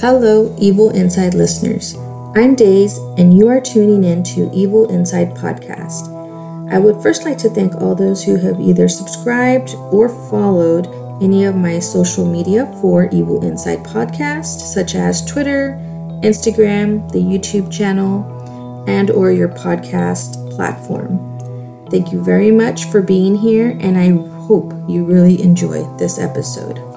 Hello, Evil Inside listeners. I'm Daze, and you are tuning in to Evil Inside Podcast. I would first like to thank all those who have either subscribed or followed any of my social media for Evil Inside Podcast, such as Twitter, Instagram, the YouTube channel, and or your podcast platform. Thank you very much for being here and I hope you really enjoy this episode.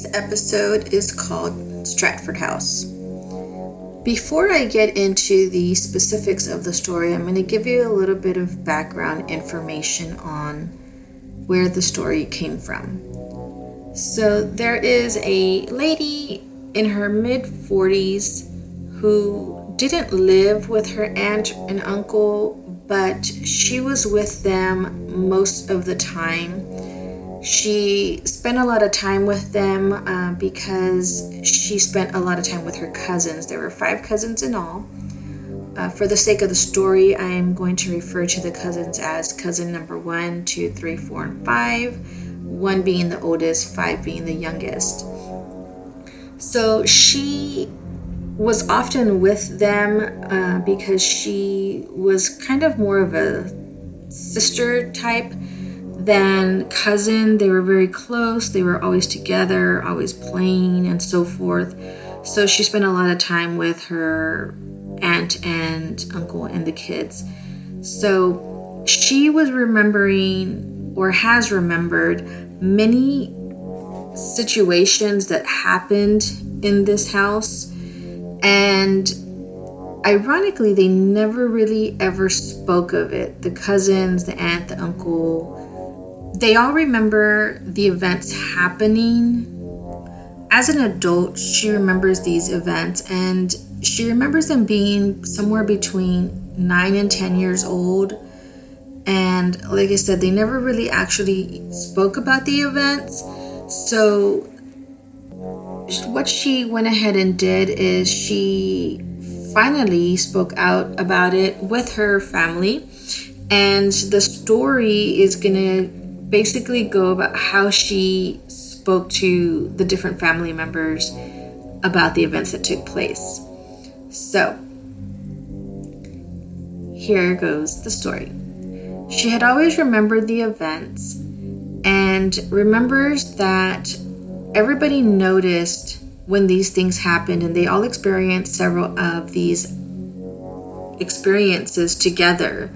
Today's episode is called Stratford House. Before I get into the specifics of the story, I'm going to give you a little bit of background information on where the story came from. So there is a lady in her mid 40s who didn't live with her aunt and uncle, but she was with them most of the time. She spent a lot of time with them uh, because she spent a lot of time with her cousins. There were five cousins in all. Uh, for the sake of the story, I am going to refer to the cousins as cousin number one, two, three, four, and five one being the oldest, five being the youngest. So she was often with them uh, because she was kind of more of a sister type than cousin. They were very close, they were always together, always playing, and so forth. So she spent a lot of time with her aunt and uncle and the kids. So she was remembering or has remembered many situations that happened in this house. And ironically, they never really ever spoke of it. The cousins, the aunt, the uncle, they all remember the events happening. As an adult, she remembers these events and she remembers them being somewhere between 9 and 10 years old and like I said, they never really actually spoke about the events. So, what she went ahead and did is she finally spoke out about it with her family. And the story is going to basically go about how she spoke to the different family members about the events that took place. So, here goes the story. She had always remembered the events and remembers that everybody noticed when these things happened and they all experienced several of these experiences together.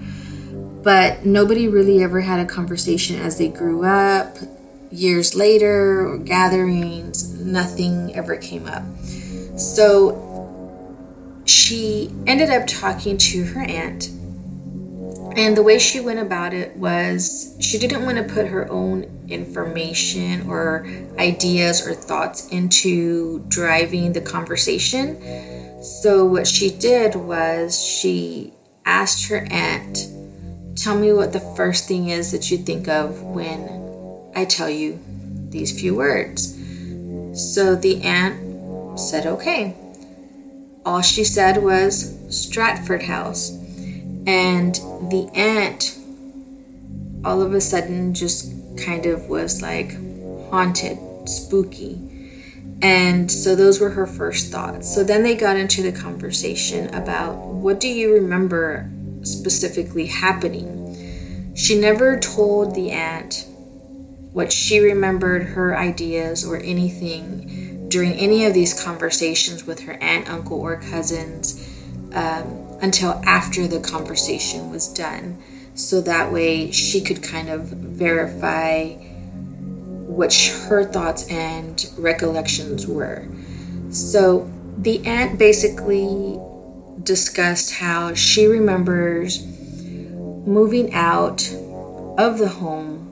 But nobody really ever had a conversation as they grew up, years later, or gatherings, nothing ever came up. So she ended up talking to her aunt and the way she went about it was she didn't want to put her own information or ideas or thoughts into driving the conversation. So, what she did was she asked her aunt, Tell me what the first thing is that you think of when I tell you these few words. So the aunt said, Okay. All she said was Stratford House. And the aunt all of a sudden just kind of was like haunted, spooky. And so those were her first thoughts. So then they got into the conversation about what do you remember specifically happening? She never told the aunt what she remembered, her ideas, or anything during any of these conversations with her aunt, uncle, or cousins. Um, until after the conversation was done. So that way she could kind of verify what her thoughts and recollections were. So the aunt basically discussed how she remembers moving out of the home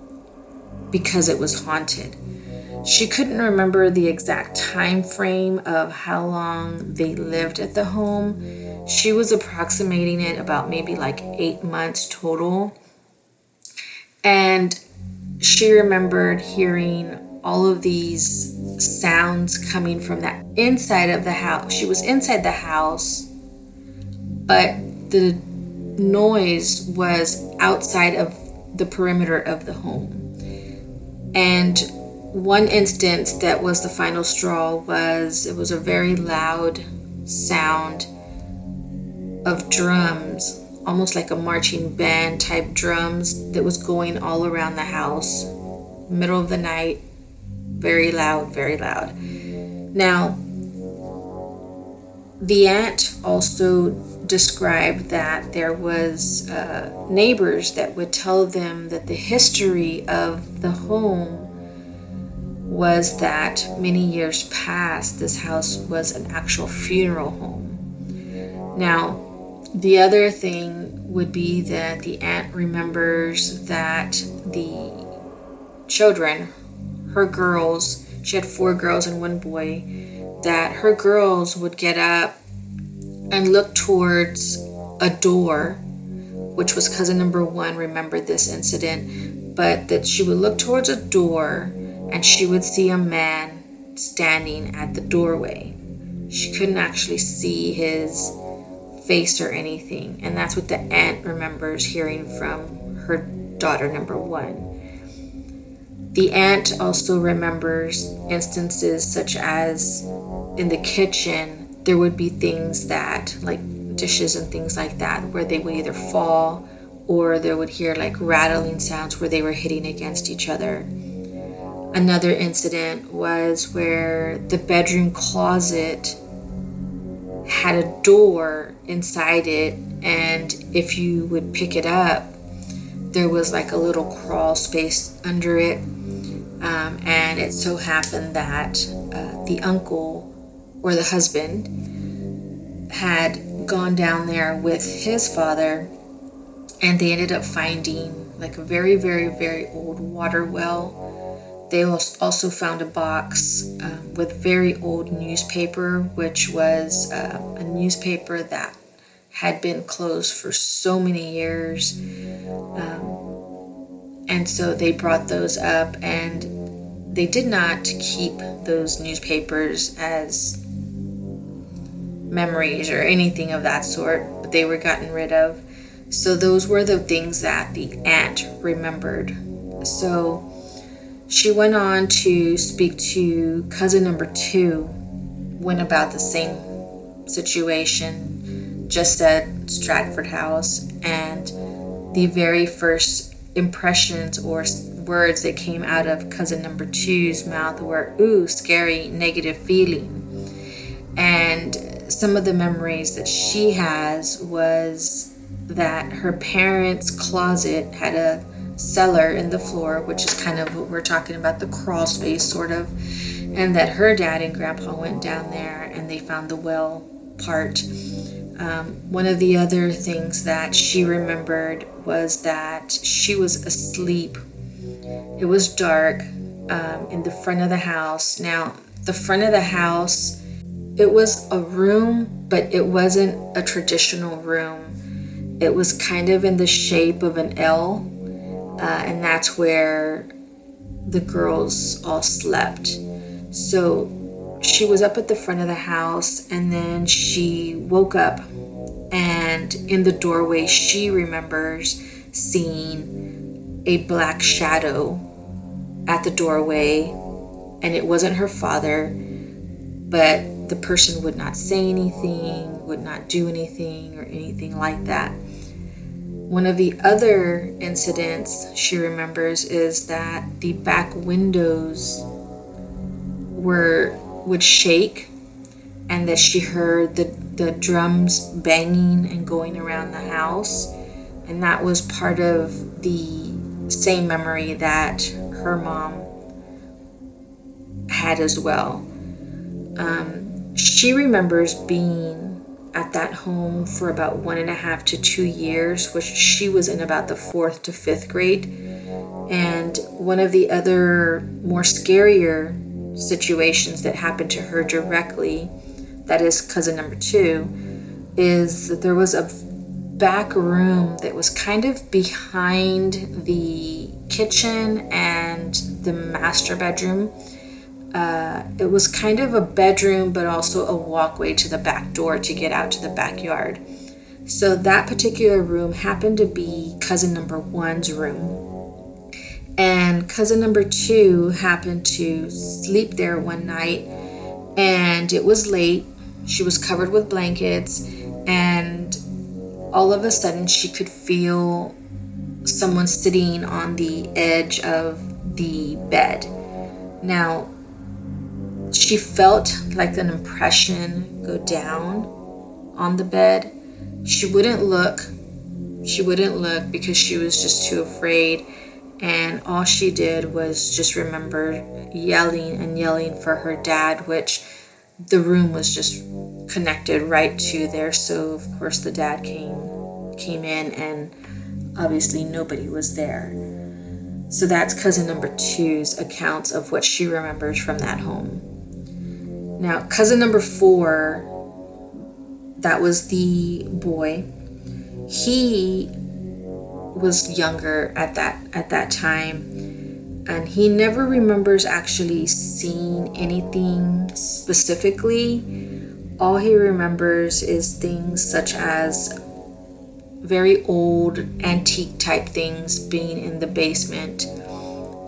because it was haunted. She couldn't remember the exact time frame of how long they lived at the home. She was approximating it about maybe like eight months total. And she remembered hearing all of these sounds coming from that inside of the house. She was inside the house, but the noise was outside of the perimeter of the home. And one instance that was the final straw was it was a very loud sound of drums, almost like a marching band type drums that was going all around the house, middle of the night, very loud, very loud. Now, the aunt also described that there was uh, neighbors that would tell them that the history of the home was that many years past this house was an actual funeral home. Now, the other thing would be that the aunt remembers that the children, her girls, she had four girls and one boy, that her girls would get up and look towards a door, which was cousin number one remembered this incident, but that she would look towards a door and she would see a man standing at the doorway. She couldn't actually see his face or anything, and that's what the aunt remembers hearing from her daughter number one. The aunt also remembers instances such as in the kitchen, there would be things that, like dishes and things like that, where they would either fall or they would hear like rattling sounds where they were hitting against each other. Another incident was where the bedroom closet had a door inside it, and if you would pick it up, there was like a little crawl space under it um, and it so happened that uh, the uncle or the husband had gone down there with his father, and they ended up finding like a very, very, very old water well. They also found a box uh, with very old newspaper, which was uh, a newspaper that had been closed for so many years. Um, and so they brought those up, and they did not keep those newspapers as memories or anything of that sort, but they were gotten rid of. So those were the things that the aunt remembered. So she went on to speak to cousin number two, went about the same situation, just at Stratford House, and the very first impressions or words that came out of cousin number two's mouth were ooh scary negative feeling and some of the memories that she has was that her parents closet had a cellar in the floor which is kind of what we're talking about the crawl space sort of and that her dad and grandpa went down there and they found the well part um, one of the other things that she remembered was that she was asleep. It was dark um, in the front of the house. Now, the front of the house, it was a room, but it wasn't a traditional room. It was kind of in the shape of an L, uh, and that's where the girls all slept. So she was up at the front of the house and then she woke up and in the doorway she remembers seeing a black shadow at the doorway and it wasn't her father but the person would not say anything would not do anything or anything like that one of the other incidents she remembers is that the back windows were would shake and that she heard the, the drums banging and going around the house. And that was part of the same memory that her mom had as well. Um, she remembers being at that home for about one and a half to two years, which she was in about the fourth to fifth grade. And one of the other more scarier situations that happened to her directly, that is cousin number two, is that there was a back room that was kind of behind the kitchen and the master bedroom. Uh, it was kind of a bedroom, but also a walkway to the back door to get out to the backyard. So that particular room happened to be cousin number one's room. And cousin number two happened to sleep there one night, and it was late. She was covered with blankets, and all of a sudden she could feel someone sitting on the edge of the bed. Now, she felt like an impression go down on the bed. She wouldn't look. She wouldn't look because she was just too afraid. And all she did was just remember yelling and yelling for her dad, which the room was just connected right to there. So of course the dad came came in and obviously nobody was there. So that's cousin number two's accounts of what she remembers from that home. Now, cousin number four, that was the boy. He was younger at that at that time and he never remembers actually seeing anything specifically all he remembers is things such as very old antique type things being in the basement.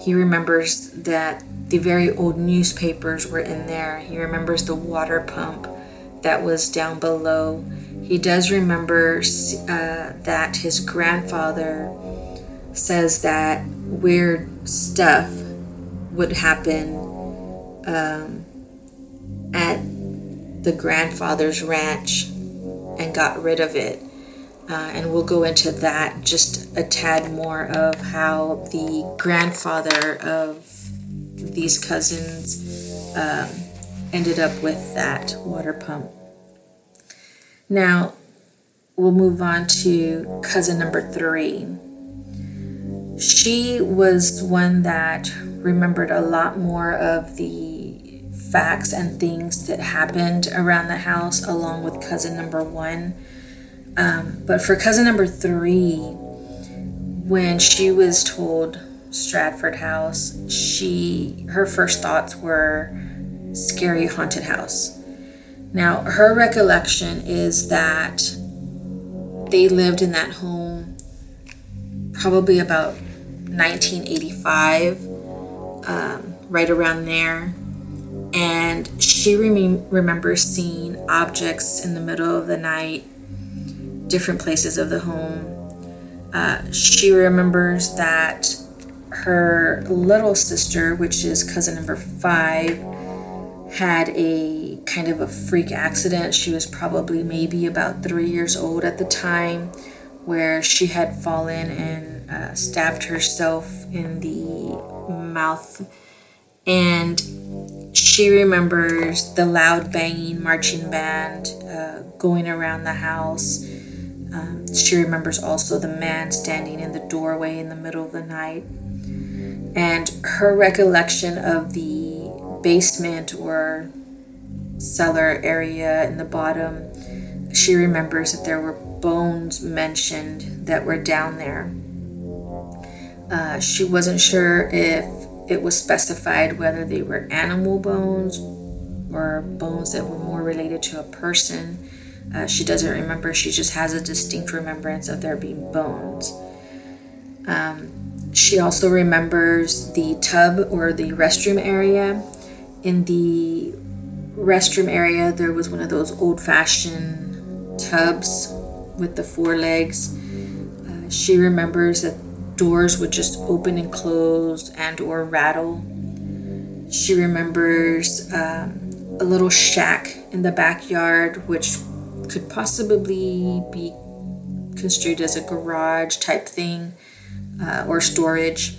He remembers that the very old newspapers were in there. He remembers the water pump that was down below. He does remember uh, that his grandfather says that weird stuff would happen um, at the grandfather's ranch and got rid of it. Uh, and we'll go into that just a tad more of how the grandfather of these cousins um, ended up with that water pump. Now, we'll move on to cousin number three. She was one that remembered a lot more of the facts and things that happened around the house, along with cousin number one. Um, but for cousin number three, when she was told Stratford House, she her first thoughts were scary haunted house. Now her recollection is that they lived in that home probably about 1985, um, right around there. And she rem- remembers seeing objects in the middle of the night different places of the home. Uh, she remembers that her little sister, which is cousin number five, had a kind of a freak accident. She was probably maybe about three years old at the time, where she had fallen and uh, stabbed herself in the mouth. And she remembers the loud banging marching band uh, going around the house um, she remembers also the man standing in the doorway in the middle of the night. And her recollection of the basement or cellar area in the bottom, she remembers that there were bones mentioned that were down there. Uh, she wasn't sure if it was specified whether they were animal bones or bones that were more related to a person. Uh, she doesn't remember, she just has a distinct remembrance of there being bones. Um, she also remembers the tub or the restroom area. In the restroom area, there was one of those old fashioned tubs with the four legs. Uh, she remembers that doors would just open and close and or rattle. She remembers um, a little shack in the backyard, which could possibly be construed as a garage type thing uh, or storage.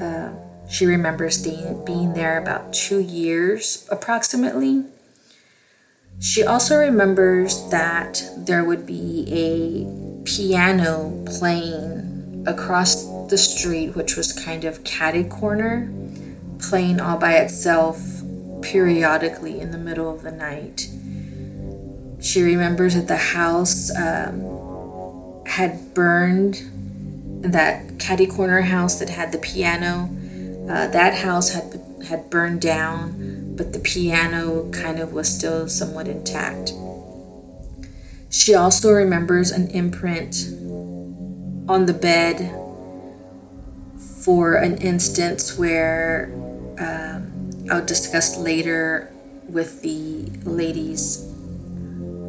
Uh, she remembers being, being there about two years approximately. She also remembers that there would be a piano playing across the street, which was kind of catty corner, playing all by itself periodically in the middle of the night. She remembers that the house um, had burned, that catty corner house that had the piano. Uh, that house had had burned down, but the piano kind of was still somewhat intact. She also remembers an imprint on the bed for an instance where um, I'll discuss later with the lady's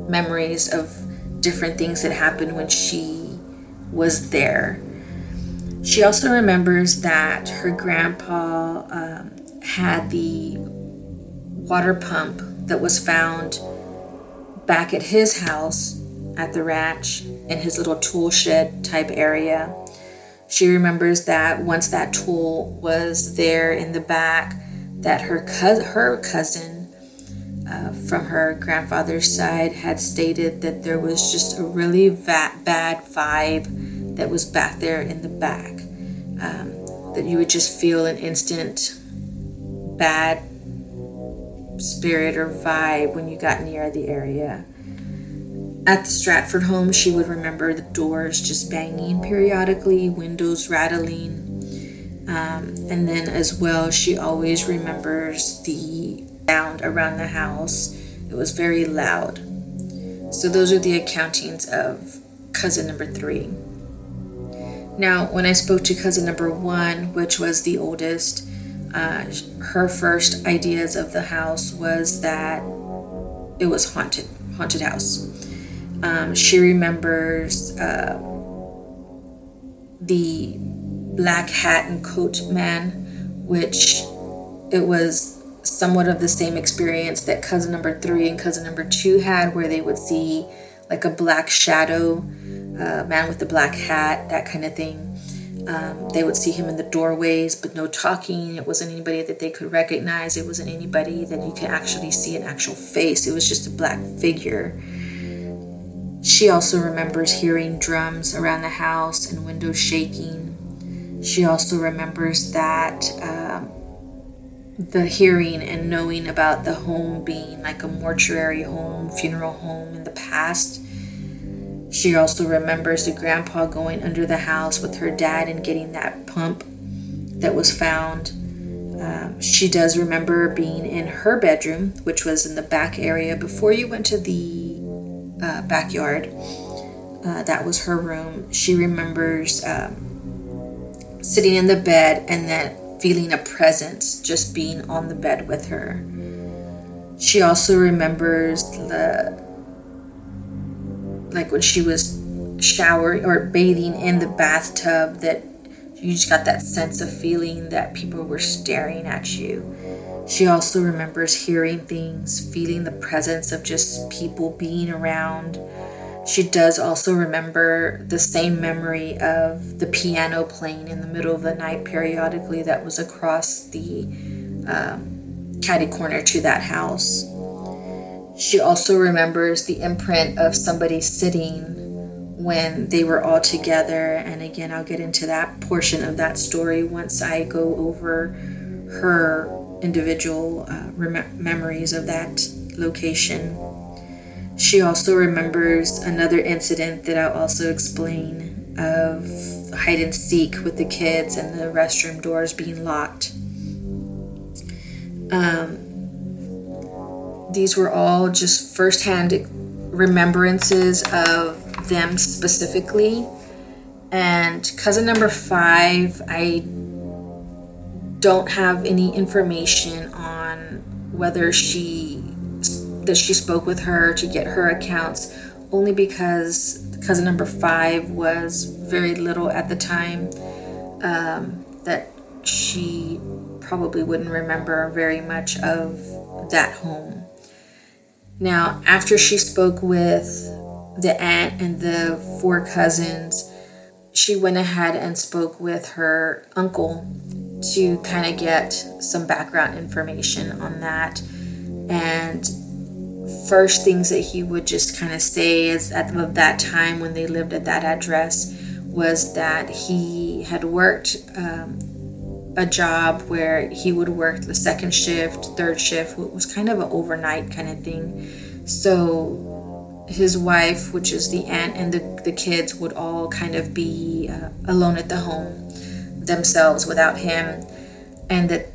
memories of different things that happened when she was there. She also remembers that her grandpa um, had the water pump that was found back at his house at the ranch in his little tool shed type area. She remembers that once that tool was there in the back, that her cousin, her cousin uh, from her grandfather's side had stated that there was just a really va- bad vibe that was back there in the back. Um, that you would just feel an instant bad spirit or vibe when you got near the area. At the Stratford home, she would remember the doors just banging periodically, windows rattling. Um, and then, as well, she always remembers the sound around the house. It was very loud. So, those are the accountings of cousin number three. Now, when I spoke to cousin number one, which was the oldest, uh, her first ideas of the house was that it was haunted, haunted house. Um, she remembers uh, the black hat and coat man, which it was somewhat of the same experience that cousin number three and cousin number two had, where they would see like a black shadow, uh, man with the black hat, that kind of thing. Um, they would see him in the doorways, but no talking. It wasn't anybody that they could recognize. It wasn't anybody that you could actually see an actual face. It was just a black figure. She also remembers hearing drums around the house and windows shaking. She also remembers that um, the hearing and knowing about the home being like a mortuary home, funeral home in the past she also remembers the grandpa going under the house with her dad and getting that pump that was found. Um, she does remember being in her bedroom, which was in the back area before you went to the uh, backyard. Uh, that was her room. She remembers um, sitting in the bed and then feeling a presence just being on the bed with her. She also remembers the like when she was showering or bathing in the bathtub that you just got that sense of feeling that people were staring at you. She also remembers hearing things, feeling the presence of just people being around. She does also remember the same memory of the piano playing in the middle of the night periodically that was across the um, caddy corner to that house. She also remembers the imprint of somebody sitting when they were all together. And again, I'll get into that portion of that story once I go over her individual uh, rem- memories of that location. She also remembers another incident that I'll also explain of hide and seek with the kids and the restroom doors being locked. Um, these were all just firsthand remembrances of them specifically. And cousin number five, I don't have any information on whether she that she spoke with her to get her accounts only because cousin number five was very little at the time um, that she probably wouldn't remember very much of that home now, after she spoke with the aunt and the four cousins, she went ahead and spoke with her uncle to kind of get some background information on that. And first things that he would just kind of say is at that time when they lived at that address was that he had worked um, a job where he would work the second shift, third shift, it was kind of an overnight kind of thing. So his wife, which is the aunt, and the, the kids would all kind of be uh, alone at the home themselves without him, and that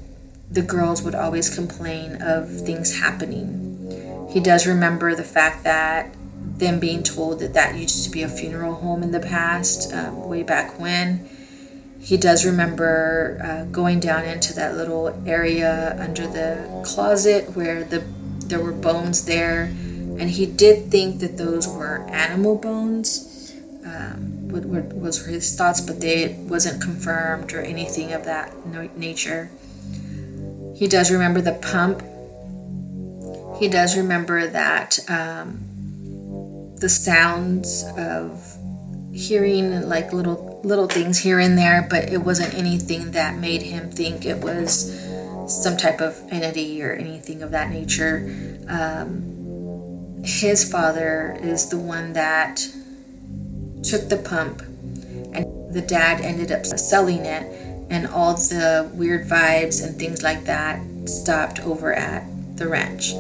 the girls would always complain of things happening. He does remember the fact that them being told that that used to be a funeral home in the past, um, way back when. He does remember uh, going down into that little area under the closet where the there were bones there, and he did think that those were animal bones. Um, what, was his thoughts, but they wasn't confirmed or anything of that nature. He does remember the pump. He does remember that um, the sounds of hearing like little little things here and there, but it wasn't anything that made him think it was some type of entity or anything of that nature. Um, his father is the one that took the pump, and the dad ended up selling it, and all the weird vibes and things like that stopped over at the ranch.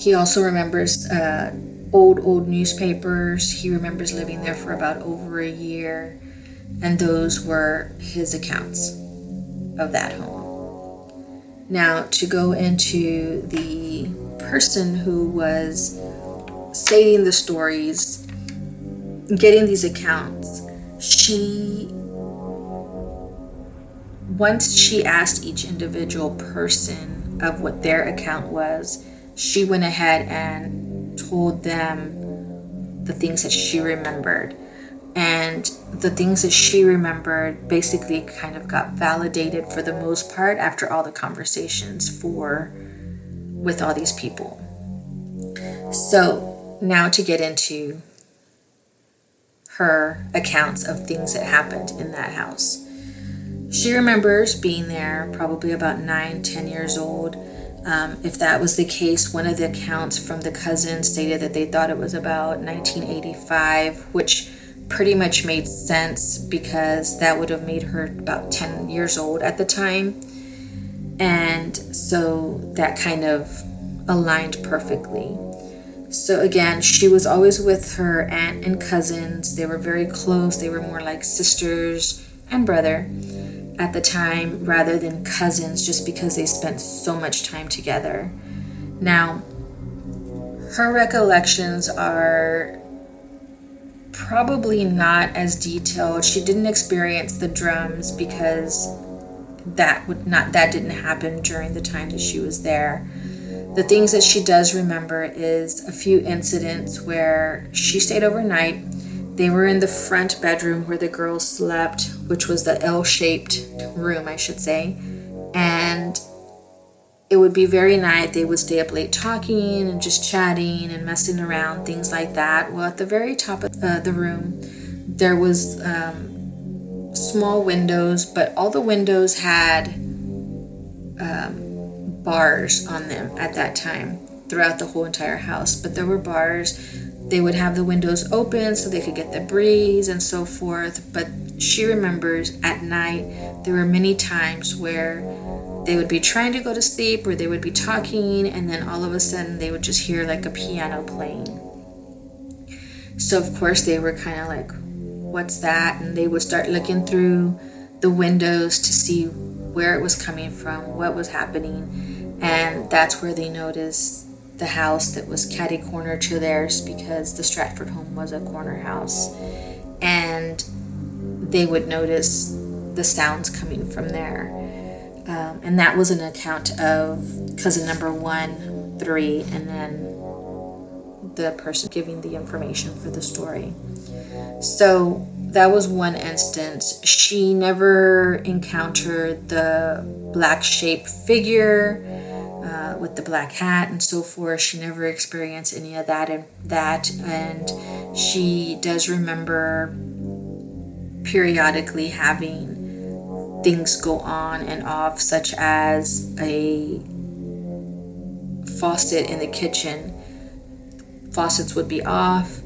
He also remembers uh, old, old newspapers. He remembers living there for about over a year, and those were his accounts of that home. Now, to go into the person who was stating the stories, getting these accounts, she once she asked each individual person of what their account was, she went ahead and told them the things that she remembered. And the things that she remembered basically kind of got validated for the most part after all the conversations for with all these people. So now to get into her accounts of things that happened in that house. She remembers being there probably about nine, ten years old um, if that was the case, one of the accounts from the cousin stated that they thought it was about 1985, which pretty much made sense because that would have made her about 10 years old at the time. And so that kind of aligned perfectly. So again, she was always with her aunt and cousins. They were very close, they were more like sisters and brother at the time rather than cousins just because they spent so much time together. Now, her recollections are probably not as detailed. She didn't experience the drums because that would not that didn't happen during the time that she was there. The things that she does remember is a few incidents where she stayed overnight they were in the front bedroom where the girls slept, which was the L shaped room, I should say. And it would be very night. They would stay up late talking and just chatting and messing around, things like that. Well, at the very top of uh, the room, there was um, small windows, but all the windows had um, bars on them at that time throughout the whole entire house. But there were bars they would have the windows open so they could get the breeze and so forth. But she remembers at night there were many times where they would be trying to go to sleep or they would be talking, and then all of a sudden they would just hear like a piano playing. So, of course, they were kind of like, What's that? And they would start looking through the windows to see where it was coming from, what was happening. And that's where they noticed the house that was catty corner to theirs because the Stratford home was a corner house. And they would notice the sounds coming from there. Um, and that was an account of cousin number one, three, and then the person giving the information for the story. So that was one instance. She never encountered the black shaped figure uh, with the black hat and so forth. She never experienced any of that and that, and she does remember periodically having things go on and off, such as a faucet in the kitchen. Faucets would be off.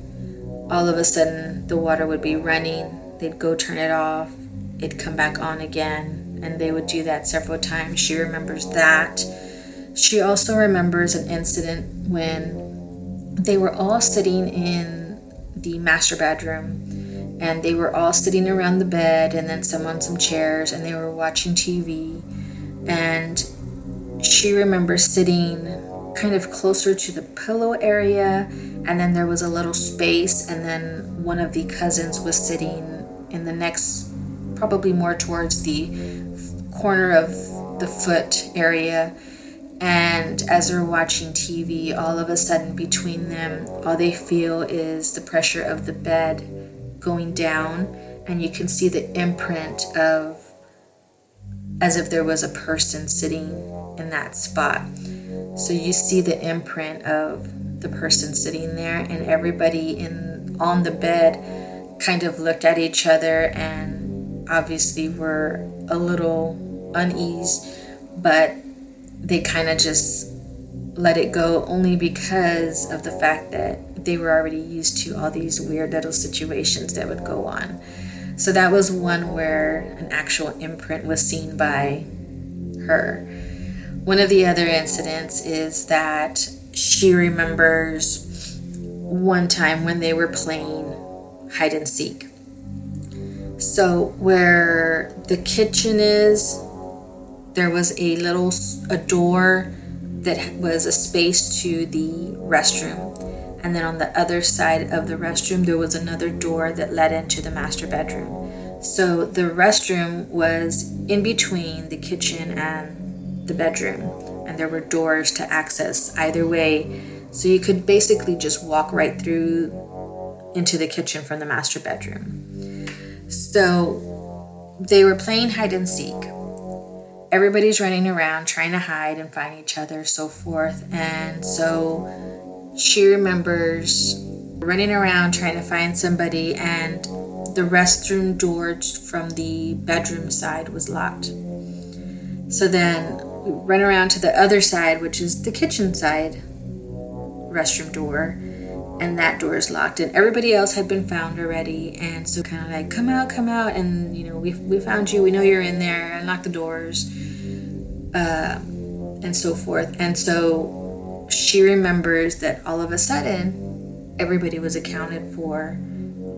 All of a sudden, the water would be running. They'd go turn it off. It'd come back on again, and they would do that several times. She remembers that she also remembers an incident when they were all sitting in the master bedroom and they were all sitting around the bed and then some on some chairs and they were watching TV. And she remembers sitting kind of closer to the pillow area, and then there was a little space, and then one of the cousins was sitting in the next, probably more towards the corner of the foot area. And as they're watching TV, all of a sudden between them, all they feel is the pressure of the bed going down, and you can see the imprint of as if there was a person sitting in that spot. So you see the imprint of the person sitting there, and everybody in on the bed kind of looked at each other and obviously were a little uneasy, but they kind of just let it go only because of the fact that they were already used to all these weird little situations that would go on. So that was one where an actual imprint was seen by her. One of the other incidents is that she remembers one time when they were playing hide and seek. So where the kitchen is, there was a little a door that was a space to the restroom. And then on the other side of the restroom there was another door that led into the master bedroom. So the restroom was in between the kitchen and the bedroom. And there were doors to access either way. So you could basically just walk right through into the kitchen from the master bedroom. So they were playing hide and seek everybody's running around trying to hide and find each other so forth and so she remembers running around trying to find somebody, and the restroom door from the bedroom side was locked. So then we run around to the other side, which is the kitchen side restroom door, and that door is locked. And everybody else had been found already, and so kind of like, come out, come out, and you know, we, we found you, we know you're in there, unlock the doors, uh, and so forth. And so she remembers that all of a sudden everybody was accounted for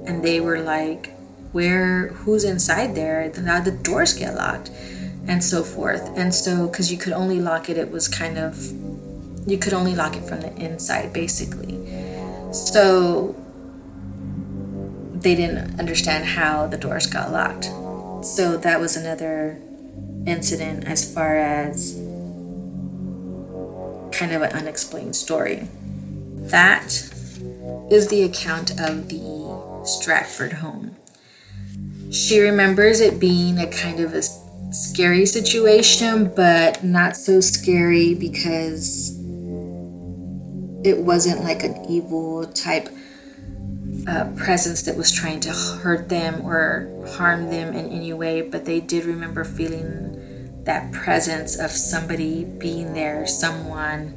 and they were like where who's inside there? Now the doors get locked and so forth. And so because you could only lock it it was kind of you could only lock it from the inside basically. So they didn't understand how the doors got locked. So that was another incident as far as kind of an unexplained story. That is the account of the Stratford home. She remembers it being a kind of a scary situation, but not so scary because it wasn't like an evil type uh, presence that was trying to hurt them or harm them in any way, but they did remember feeling that presence of somebody being there, someone,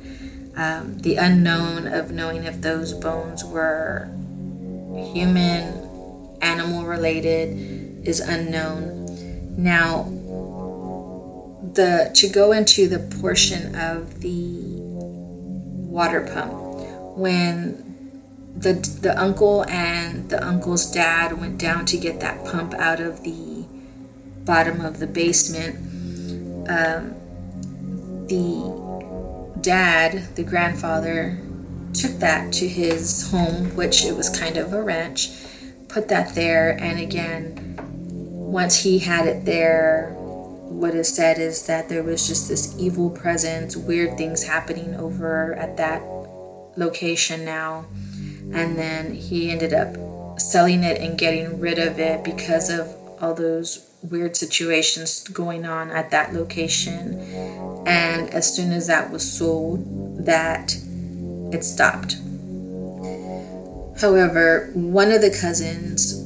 um, the unknown of knowing if those bones were human, animal related is unknown. Now, the to go into the portion of the water pump when the the uncle and the uncle's dad went down to get that pump out of the bottom of the basement um, the dad, the grandfather, took that to his home, which it was kind of a ranch, put that there, and again, once he had it there, what is said is that there was just this evil presence, weird things happening over at that location now. And then he ended up selling it and getting rid of it because of all those weird situations going on at that location. And as soon as that was sold, that it stopped. However, one of the cousins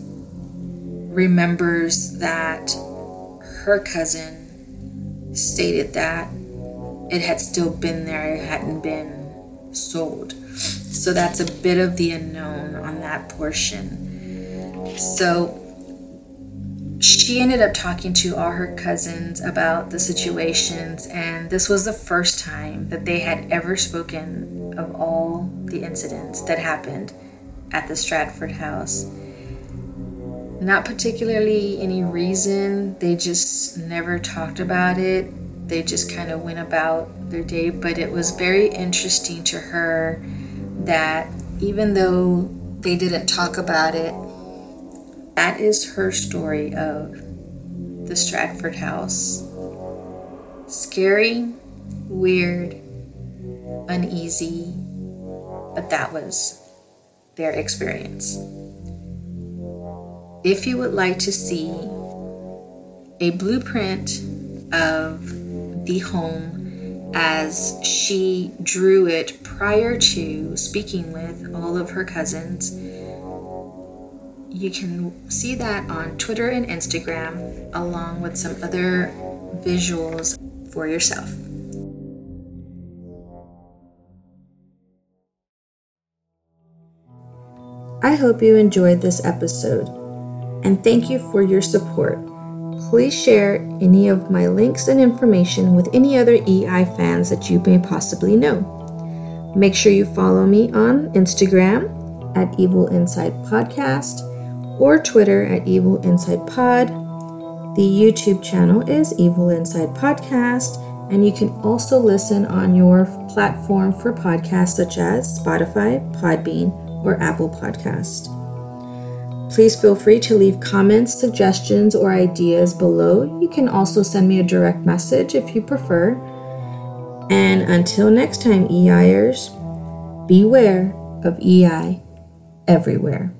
remembers that her cousin stated that it had still been there, it hadn't been sold. So that's a bit of the unknown on that portion. So she ended up talking to all her cousins about the situations, and this was the first time that they had ever spoken of all the incidents that happened at the Stratford house. Not particularly any reason, they just never talked about it. they just kind of went about their day. But it was very interesting to her that even though they didn't talk about it, that is her story of the Stratford house. Scary, weird, uneasy, but that was their experience. If you would like to see a blueprint of the home as she drew it prior to speaking with all of her cousins, you can see that on Twitter and Instagram, along with some other visuals for yourself. I hope you enjoyed this episode and thank you for your support. Please share any of my links and information with any other EI fans that you may possibly know. Make sure you follow me on Instagram at Evil Inside Podcast or Twitter at Evil Inside Pod. The YouTube channel is Evil Inside Podcast, and you can also listen on your platform for podcasts such as Spotify, Podbean, or Apple Podcast. Please feel free to leave comments, suggestions, or ideas below. You can also send me a direct message if you prefer. And until next time, EIers, beware of EI everywhere.